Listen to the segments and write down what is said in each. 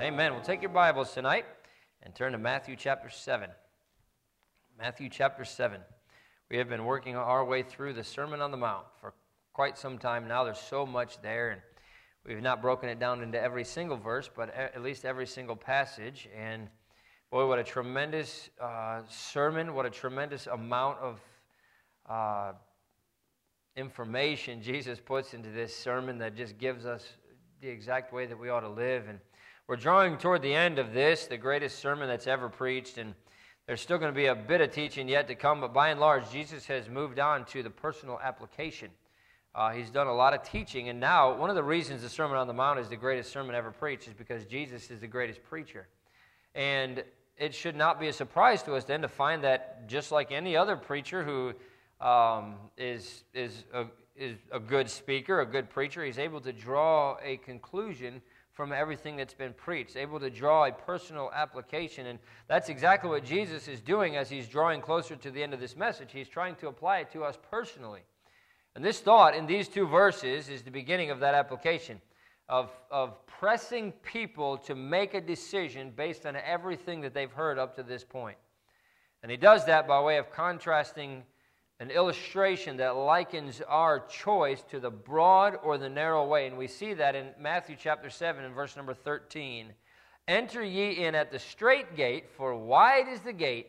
Amen. We'll take your Bibles tonight and turn to Matthew chapter 7. Matthew chapter 7. We have been working our way through the Sermon on the Mount for quite some time now. There's so much there, and we've not broken it down into every single verse, but at least every single passage. And boy, what a tremendous uh, sermon, what a tremendous amount of uh, information Jesus puts into this sermon that just gives us the exact way that we ought to live. And we're drawing toward the end of this, the greatest sermon that's ever preached, and there's still going to be a bit of teaching yet to come, but by and large, Jesus has moved on to the personal application. Uh, he's done a lot of teaching, and now one of the reasons the Sermon on the Mount is the greatest sermon ever preached is because Jesus is the greatest preacher. And it should not be a surprise to us then to find that just like any other preacher who um, is is, a, is a good speaker, a good preacher, he's able to draw a conclusion from everything that's been preached, able to draw a personal application. And that's exactly what Jesus is doing as he's drawing closer to the end of this message. He's trying to apply it to us personally. And this thought in these two verses is the beginning of that application of, of pressing people to make a decision based on everything that they've heard up to this point. And he does that by way of contrasting an illustration that likens our choice to the broad or the narrow way. And we see that in Matthew chapter 7 and verse number 13. Enter ye in at the strait gate, for wide is the gate,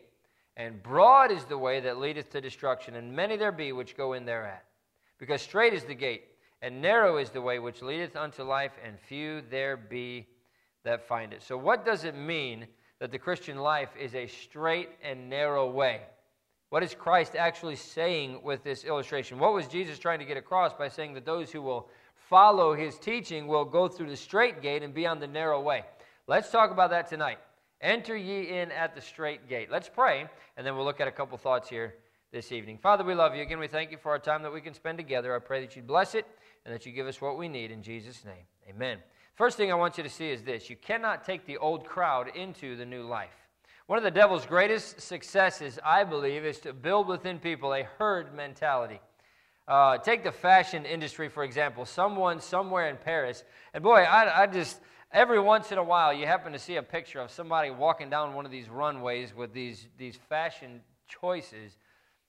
and broad is the way that leadeth to destruction, and many there be which go in thereat. Because strait is the gate, and narrow is the way which leadeth unto life, and few there be that find it. So, what does it mean that the Christian life is a straight and narrow way? What is Christ actually saying with this illustration? What was Jesus trying to get across by saying that those who will follow his teaching will go through the straight gate and be on the narrow way? Let's talk about that tonight. Enter ye in at the straight gate. Let's pray, and then we'll look at a couple thoughts here this evening. Father, we love you. Again, we thank you for our time that we can spend together. I pray that you bless it and that you give us what we need. In Jesus' name, amen. First thing I want you to see is this you cannot take the old crowd into the new life. One of the devil's greatest successes, I believe, is to build within people a herd mentality. Uh, take the fashion industry, for example. Someone somewhere in Paris, and boy, I, I just, every once in a while, you happen to see a picture of somebody walking down one of these runways with these, these fashion choices.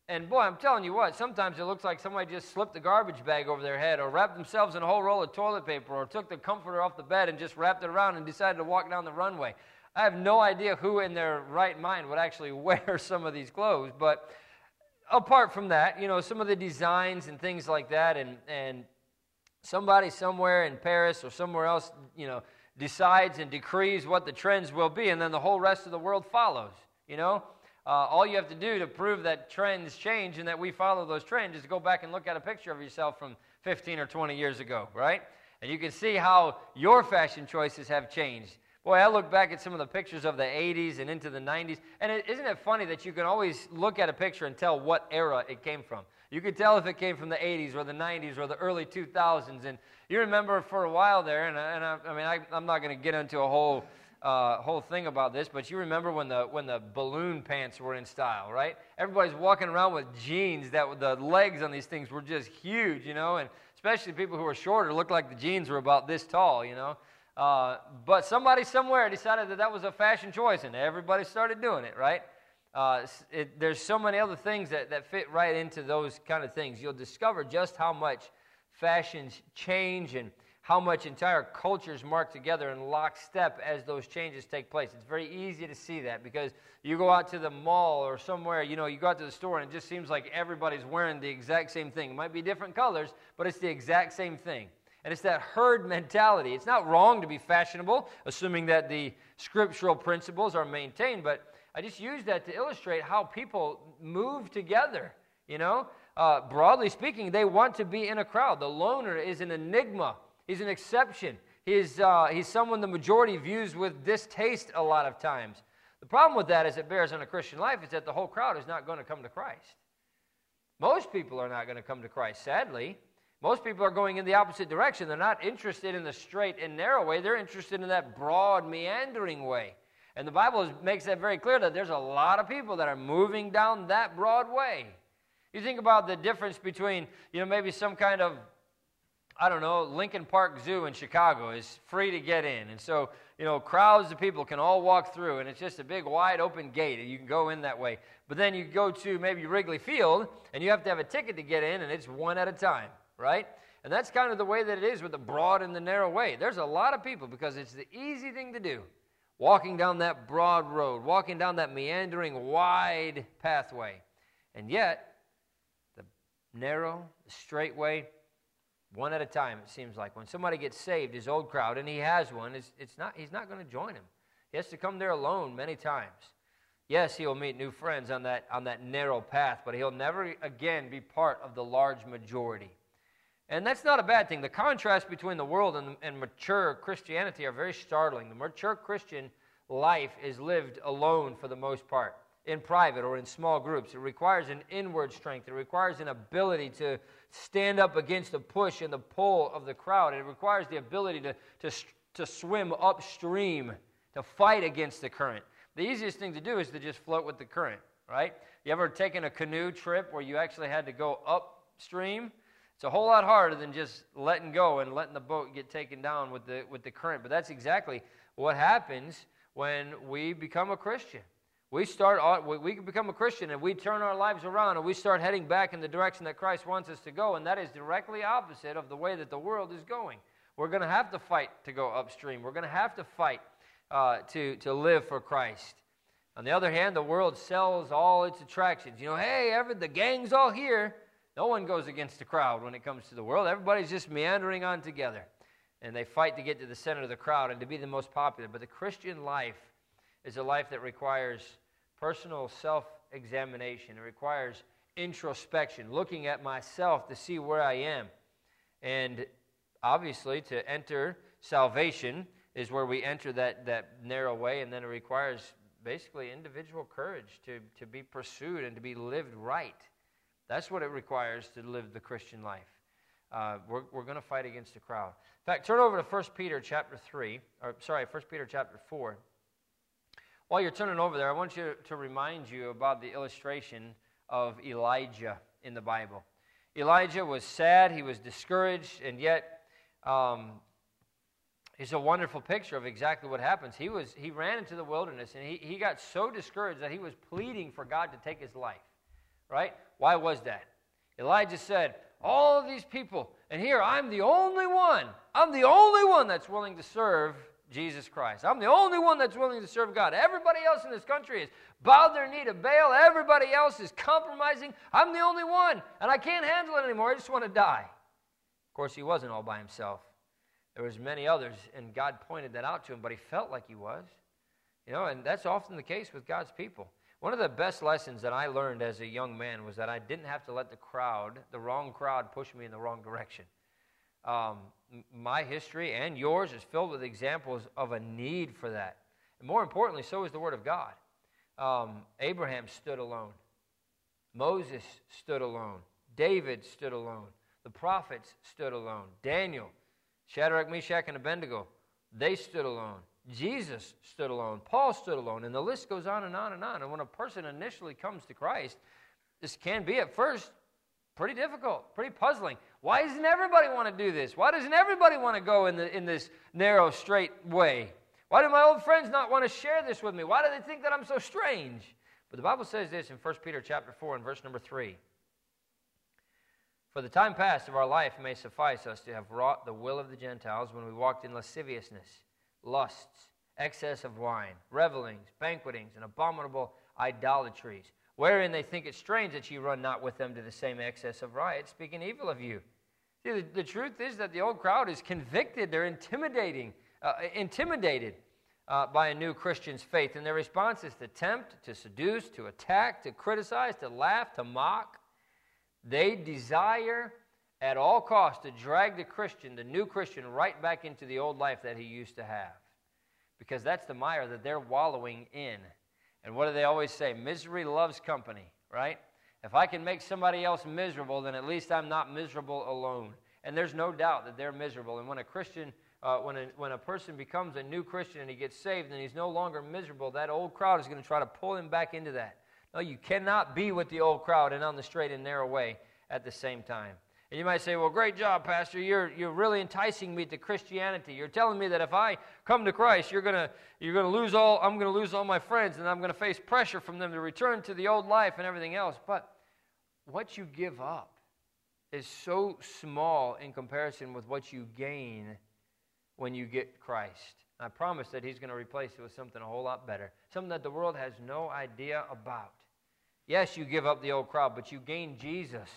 And boy, I'm telling you what, sometimes it looks like somebody just slipped a garbage bag over their head or wrapped themselves in a whole roll of toilet paper or took the comforter off the bed and just wrapped it around and decided to walk down the runway. I have no idea who in their right mind would actually wear some of these clothes, but apart from that, you know, some of the designs and things like that, and, and somebody somewhere in Paris or somewhere else, you know, decides and decrees what the trends will be, and then the whole rest of the world follows, you know? Uh, all you have to do to prove that trends change and that we follow those trends is go back and look at a picture of yourself from 15 or 20 years ago, right? And you can see how your fashion choices have changed. Boy, I look back at some of the pictures of the 80s and into the 90s, and is isn't it funny that you can always look at a picture and tell what era it came from? You could tell if it came from the 80s or the 90s or the early 2000s. And you remember for a while there, and, and I, I mean, I, am not going to get into a whole, uh, whole thing about this, but you remember when the, when the balloon pants were in style, right? Everybody's walking around with jeans that the legs on these things were just huge, you know, and especially people who were shorter looked like the jeans were about this tall, you know. Uh, but somebody somewhere decided that that was a fashion choice, and everybody started doing it, right? Uh, it, there's so many other things that, that fit right into those kind of things. You'll discover just how much fashions change and how much entire cultures mark together in lockstep as those changes take place. It's very easy to see that because you go out to the mall or somewhere, you know, you go out to the store and it just seems like everybody's wearing the exact same thing. It might be different colors, but it's the exact same thing. And it's that herd mentality. It's not wrong to be fashionable, assuming that the scriptural principles are maintained, but I just use that to illustrate how people move together. You know, uh, broadly speaking, they want to be in a crowd. The loner is an enigma, he's an exception. He's, uh, he's someone the majority views with distaste a lot of times. The problem with that, as it bears on a Christian life, is that the whole crowd is not going to come to Christ. Most people are not going to come to Christ, sadly. Most people are going in the opposite direction. They're not interested in the straight and narrow way, they're interested in that broad, meandering way. And the Bible makes that very clear that there's a lot of people that are moving down that broad way. You think about the difference between, you know, maybe some kind of, I don't know, Lincoln Park Zoo in Chicago is free to get in. And so you know, crowds of people can all walk through, and it's just a big wide open gate, and you can go in that way. But then you go to maybe Wrigley Field, and you have to have a ticket to get in, and it's one at a time, right? And that's kind of the way that it is with the broad and the narrow way. There's a lot of people because it's the easy thing to do. Walking down that broad road, walking down that meandering, wide pathway. And yet, the narrow, the straight way, one at a time, it seems like. When somebody gets saved, his old crowd, and he has one, it's, it's not, he's not going to join him. He has to come there alone many times. Yes, he will meet new friends on that, on that narrow path, but he'll never again be part of the large majority. And that's not a bad thing. The contrast between the world and, and mature Christianity are very startling. The mature Christian life is lived alone for the most part, in private or in small groups. It requires an inward strength, it requires an ability to stand up against the push and the pull of the crowd. It requires the ability to, to, to swim upstream, to fight against the current. The easiest thing to do is to just float with the current, right? You ever taken a canoe trip where you actually had to go upstream? It's a whole lot harder than just letting go and letting the boat get taken down with the, with the current. But that's exactly what happens when we become a Christian. We start, we become a Christian and we turn our lives around and we start heading back in the direction that Christ wants us to go, and that is directly opposite of the way that the world is going. We're going to have to fight to go upstream. We're going to have to fight uh, to, to live for Christ. On the other hand, the world sells all its attractions. You know, hey, every, the gang's all here. No one goes against the crowd when it comes to the world. Everybody's just meandering on together. And they fight to get to the center of the crowd and to be the most popular. But the Christian life is a life that requires personal self examination, it requires introspection, looking at myself to see where I am. And obviously, to enter salvation is where we enter that, that narrow way, and then it requires basically individual courage to, to be pursued and to be lived right. That's what it requires to live the Christian life. Uh, we're we're going to fight against the crowd. In fact, turn over to 1 Peter chapter 3, or sorry, 1 Peter chapter 4. While you're turning over there, I want you to remind you about the illustration of Elijah in the Bible. Elijah was sad, he was discouraged, and yet um, it's a wonderful picture of exactly what happens. He, was, he ran into the wilderness and he, he got so discouraged that he was pleading for God to take his life. Right? Why was that? Elijah said, All of these people, and here I'm the only one, I'm the only one that's willing to serve Jesus Christ. I'm the only one that's willing to serve God. Everybody else in this country is bowed their knee to Baal. Everybody else is compromising. I'm the only one, and I can't handle it anymore. I just want to die. Of course, he wasn't all by himself. There was many others, and God pointed that out to him, but he felt like he was. You know, and that's often the case with God's people. One of the best lessons that I learned as a young man was that I didn't have to let the crowd, the wrong crowd, push me in the wrong direction. Um, my history and yours is filled with examples of a need for that. And more importantly, so is the Word of God. Um, Abraham stood alone, Moses stood alone, David stood alone, the prophets stood alone, Daniel, Shadrach, Meshach, and Abednego, they stood alone. Jesus stood alone. Paul stood alone. And the list goes on and on and on. And when a person initially comes to Christ, this can be at first pretty difficult, pretty puzzling. Why doesn't everybody want to do this? Why doesn't everybody want to go in, the, in this narrow, straight way? Why do my old friends not want to share this with me? Why do they think that I'm so strange? But the Bible says this in 1 Peter chapter 4 and verse number 3. For the time past of our life may suffice us to have wrought the will of the Gentiles when we walked in lasciviousness lusts, excess of wine, revelings, banquetings, and abominable idolatries, wherein they think it strange that ye run not with them to the same excess of riot, speaking evil of you. See, the, the truth is that the old crowd is convicted. They're intimidating, uh, intimidated uh, by a new Christian's faith. And their response is to tempt, to seduce, to attack, to criticize, to laugh, to mock. They desire at all costs to drag the Christian, the new Christian, right back into the old life that he used to have. Because that's the mire that they're wallowing in. And what do they always say? Misery loves company, right? If I can make somebody else miserable, then at least I'm not miserable alone. And there's no doubt that they're miserable. And when a Christian, uh, when, a, when a person becomes a new Christian and he gets saved and he's no longer miserable, that old crowd is going to try to pull him back into that. No, you cannot be with the old crowd and on the straight and narrow way at the same time. And you might say, Well, great job, Pastor. You're, you're really enticing me to Christianity. You're telling me that if I come to Christ, you're gonna you're gonna lose all, I'm going to lose all my friends, and I'm going to face pressure from them to return to the old life and everything else. But what you give up is so small in comparison with what you gain when you get Christ. I promise that He's going to replace it with something a whole lot better, something that the world has no idea about. Yes, you give up the old crowd, but you gain Jesus.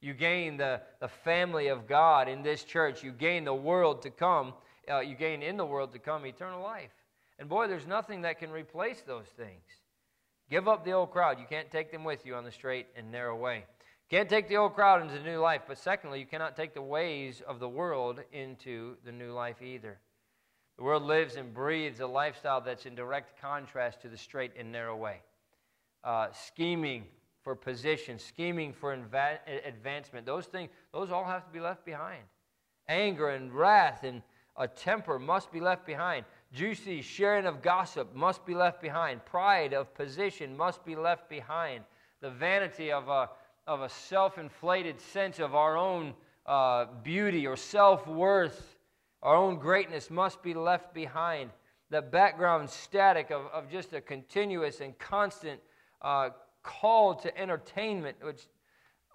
You gain the, the family of God in this church. You gain the world to come. Uh, you gain in the world to come eternal life. And boy, there's nothing that can replace those things. Give up the old crowd. You can't take them with you on the straight and narrow way. Can't take the old crowd into the new life. But secondly, you cannot take the ways of the world into the new life either. The world lives and breathes a lifestyle that's in direct contrast to the straight and narrow way. Uh, scheming, for position, scheming for inva- advancement. Those things, those all have to be left behind. Anger and wrath and a temper must be left behind. Juicy sharing of gossip must be left behind. Pride of position must be left behind. The vanity of a, of a self inflated sense of our own uh, beauty or self worth, our own greatness must be left behind. The background static of, of just a continuous and constant uh, called to entertainment, which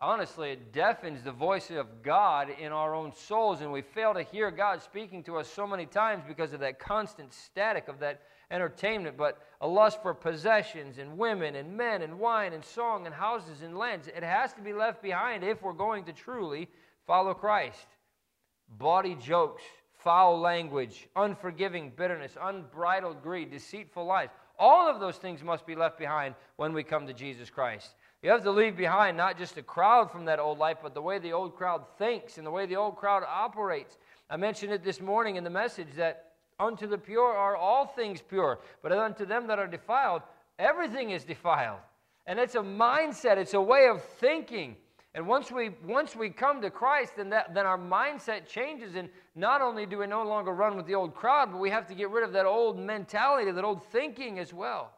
honestly it deafens the voice of God in our own souls, and we fail to hear God speaking to us so many times because of that constant static of that entertainment. But a lust for possessions and women and men and wine and song and houses and lands, it has to be left behind if we're going to truly follow Christ. Body jokes, foul language, unforgiving bitterness, unbridled greed, deceitful lies. All of those things must be left behind when we come to Jesus Christ. You have to leave behind not just a crowd from that old life, but the way the old crowd thinks and the way the old crowd operates. I mentioned it this morning in the message that unto the pure are all things pure, but unto them that are defiled, everything is defiled. And it's a mindset, it's a way of thinking. And once we, once we come to Christ, then, that, then our mindset changes. And not only do we no longer run with the old crowd, but we have to get rid of that old mentality, that old thinking as well.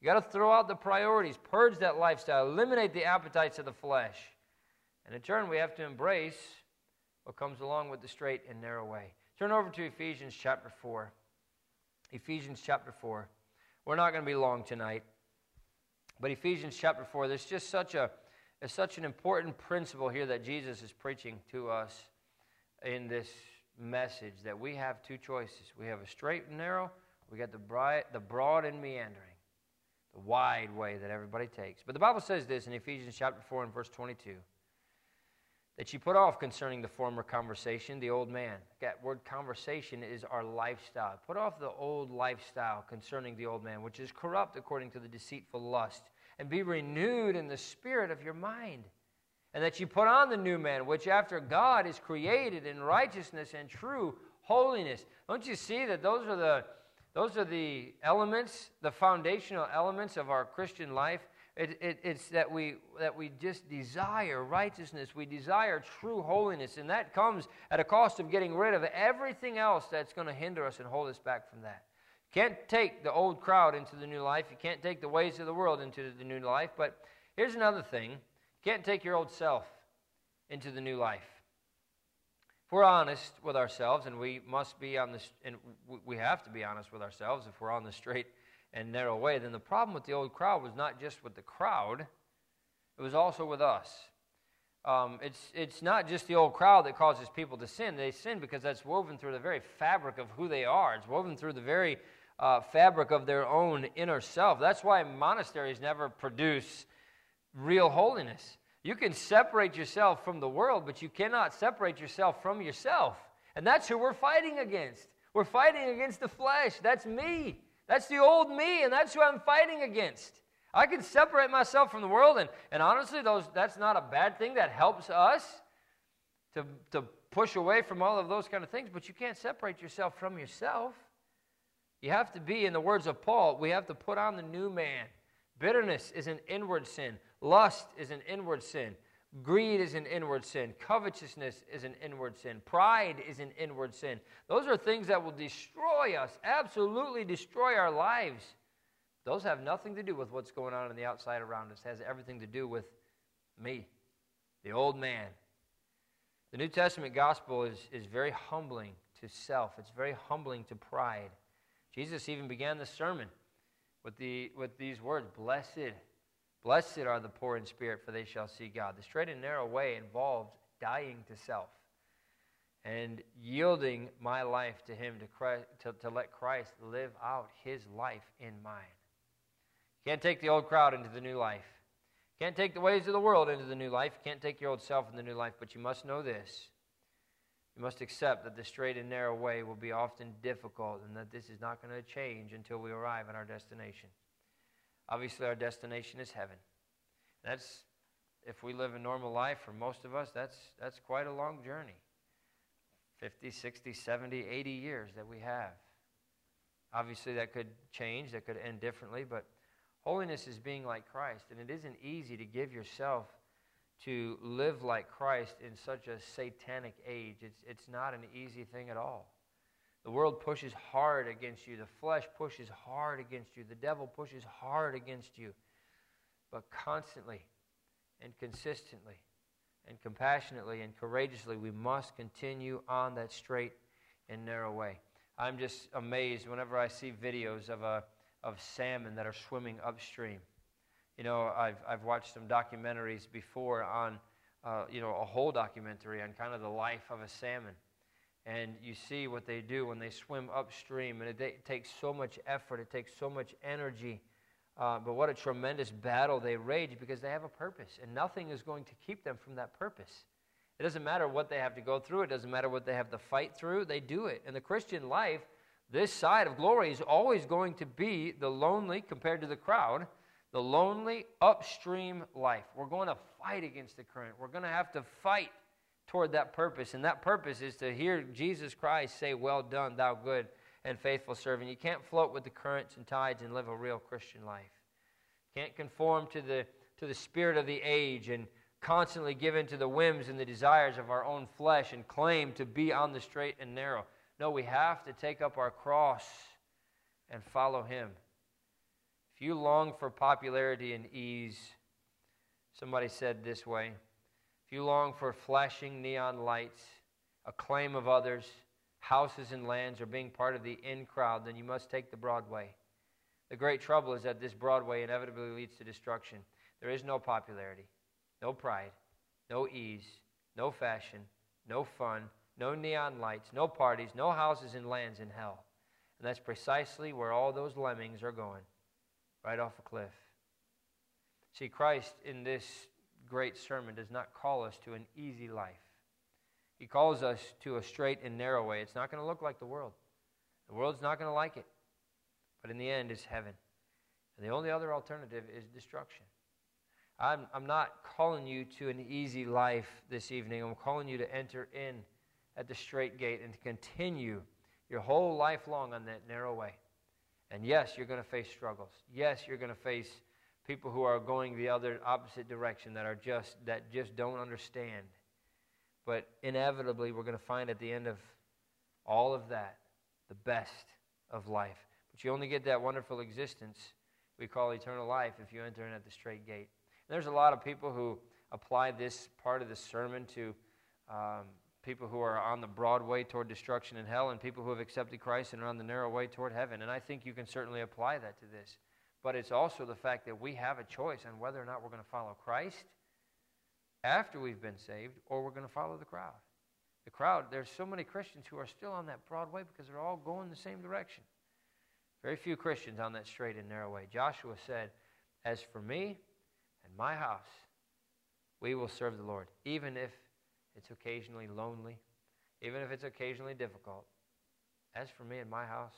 You got to throw out the priorities, purge that lifestyle, eliminate the appetites of the flesh. And in turn, we have to embrace what comes along with the straight and narrow way. Turn over to Ephesians chapter 4. Ephesians chapter 4. We're not going to be long tonight. But Ephesians chapter 4, there's just such a is such an important principle here that Jesus is preaching to us in this message that we have two choices. We have a straight and narrow, we got the, bright, the broad and meandering, the wide way that everybody takes. But the Bible says this in Ephesians chapter 4 and verse 22 that you put off concerning the former conversation, the old man. That word conversation is our lifestyle. Put off the old lifestyle concerning the old man, which is corrupt according to the deceitful lust and be renewed in the spirit of your mind. And that you put on the new man, which after God is created in righteousness and true holiness. Don't you see that those are the, those are the elements, the foundational elements of our Christian life? It, it, it's that we, that we just desire righteousness. We desire true holiness. And that comes at a cost of getting rid of everything else that's going to hinder us and hold us back from that. Can't take the old crowd into the new life. You can't take the ways of the world into the new life. But here's another thing can't take your old self into the new life. If we're honest with ourselves, and we must be on this, and we have to be honest with ourselves if we're on the straight and narrow way, then the problem with the old crowd was not just with the crowd, it was also with us. Um, it's, it's not just the old crowd that causes people to sin. They sin because that's woven through the very fabric of who they are. It's woven through the very uh, fabric of their own inner self. That's why monasteries never produce real holiness. You can separate yourself from the world, but you cannot separate yourself from yourself. And that's who we're fighting against. We're fighting against the flesh. That's me. That's the old me, and that's who I'm fighting against. I can separate myself from the world, and, and honestly, those, that's not a bad thing. That helps us to, to push away from all of those kind of things, but you can't separate yourself from yourself. You have to be, in the words of Paul, we have to put on the new man. Bitterness is an inward sin, lust is an inward sin. Greed is an inward sin. Covetousness is an inward sin. Pride is an inward sin. Those are things that will destroy us, absolutely destroy our lives. Those have nothing to do with what's going on on the outside around us. It has everything to do with me, the old man. The New Testament gospel is, is very humbling to self, it's very humbling to pride. Jesus even began the sermon with, the, with these words Blessed, blessed are the poor in spirit, for they shall see God. The straight and narrow way involved dying to self and yielding my life to Him to, Christ, to, to let Christ live out His life in mine. Can't take the old crowd into the new life. Can't take the ways of the world into the new life. Can't take your old self in the new life. But you must know this. You must accept that the straight and narrow way will be often difficult and that this is not going to change until we arrive at our destination. Obviously, our destination is heaven. That's, if we live a normal life, for most of us, that's, that's quite a long journey 50, 60, 70, 80 years that we have. Obviously, that could change, that could end differently, but Holiness is being like Christ, and it isn't easy to give yourself to live like Christ in such a satanic age. It's, it's not an easy thing at all. The world pushes hard against you, the flesh pushes hard against you, the devil pushes hard against you. But constantly and consistently and compassionately and courageously, we must continue on that straight and narrow way. I'm just amazed whenever I see videos of a of salmon that are swimming upstream. You know, I've, I've watched some documentaries before on, uh, you know, a whole documentary on kind of the life of a salmon. And you see what they do when they swim upstream. And it, it takes so much effort, it takes so much energy. Uh, but what a tremendous battle they rage because they have a purpose. And nothing is going to keep them from that purpose. It doesn't matter what they have to go through, it doesn't matter what they have to fight through, they do it. And the Christian life this side of glory is always going to be the lonely, compared to the crowd, the lonely upstream life. We're going to fight against the current. We're going to have to fight toward that purpose. And that purpose is to hear Jesus Christ say, Well done, thou good and faithful servant. You can't float with the currents and tides and live a real Christian life. Can't conform to the, to the spirit of the age and constantly give in to the whims and the desires of our own flesh and claim to be on the straight and narrow. No, we have to take up our cross and follow Him. If you long for popularity and ease, somebody said this way if you long for flashing neon lights, acclaim of others, houses and lands, or being part of the in crowd, then you must take the broad way. The great trouble is that this broad way inevitably leads to destruction. There is no popularity, no pride, no ease, no fashion, no fun, no neon lights, no parties, no houses and lands in hell. And that's precisely where all those lemmings are going, right off a cliff. See, Christ in this great sermon does not call us to an easy life. He calls us to a straight and narrow way. It's not going to look like the world. The world's not going to like it. But in the end, it's heaven. And the only other alternative is destruction. I'm, I'm not calling you to an easy life this evening. I'm calling you to enter in at the straight gate and to continue your whole life long on that narrow way. And yes, you're going to face struggles. Yes, you're going to face people who are going the other opposite direction that are just that just don't understand. But inevitably, we're going to find at the end of all of that the best of life. But you only get that wonderful existence we call eternal life if you enter in at the straight gate. And there's a lot of people who apply this part of the sermon to um, people who are on the broad way toward destruction and hell, and people who have accepted Christ and are on the narrow way toward heaven. And I think you can certainly apply that to this. But it's also the fact that we have a choice on whether or not we're going to follow Christ after we've been saved or we're going to follow the crowd. The crowd, there's so many Christians who are still on that broad way because they're all going the same direction. Very few Christians on that straight and narrow way. Joshua said, As for me and my house, we will serve the Lord, even if it's occasionally lonely, even if it's occasionally difficult. As for me and my house,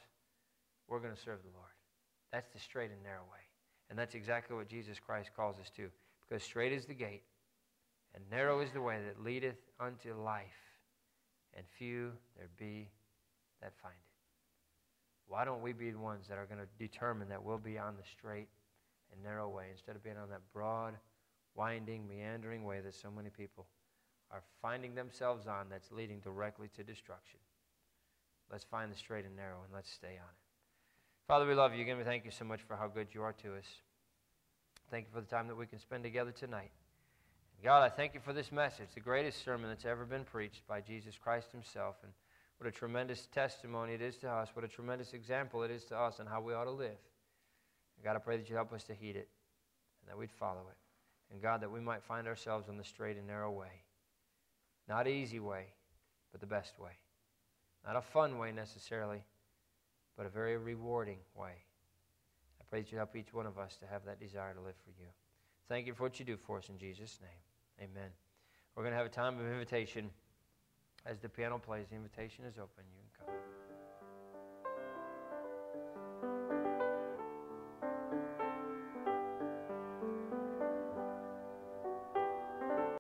we're going to serve the Lord. That's the straight and narrow way. And that's exactly what Jesus Christ calls us to. Because straight is the gate, and narrow is the way that leadeth unto life, and few there be that find it. Why don't we be the ones that are going to determine that we'll be on the straight and narrow way instead of being on that broad, winding, meandering way that so many people are finding themselves on that's leading directly to destruction. Let's find the straight and narrow and let's stay on it. Father, we love you. Again, we thank you so much for how good you are to us. Thank you for the time that we can spend together tonight. God, I thank you for this message, the greatest sermon that's ever been preached by Jesus Christ himself. And what a tremendous testimony it is to us. What a tremendous example it is to us on how we ought to live. God, I pray that you help us to heed it and that we'd follow it. And God, that we might find ourselves on the straight and narrow way. Not easy way, but the best way. Not a fun way necessarily, but a very rewarding way. I pray that you help each one of us to have that desire to live for you. Thank you for what you do for us in Jesus' name. Amen. We're going to have a time of invitation. As the piano plays, the invitation is open. You can come.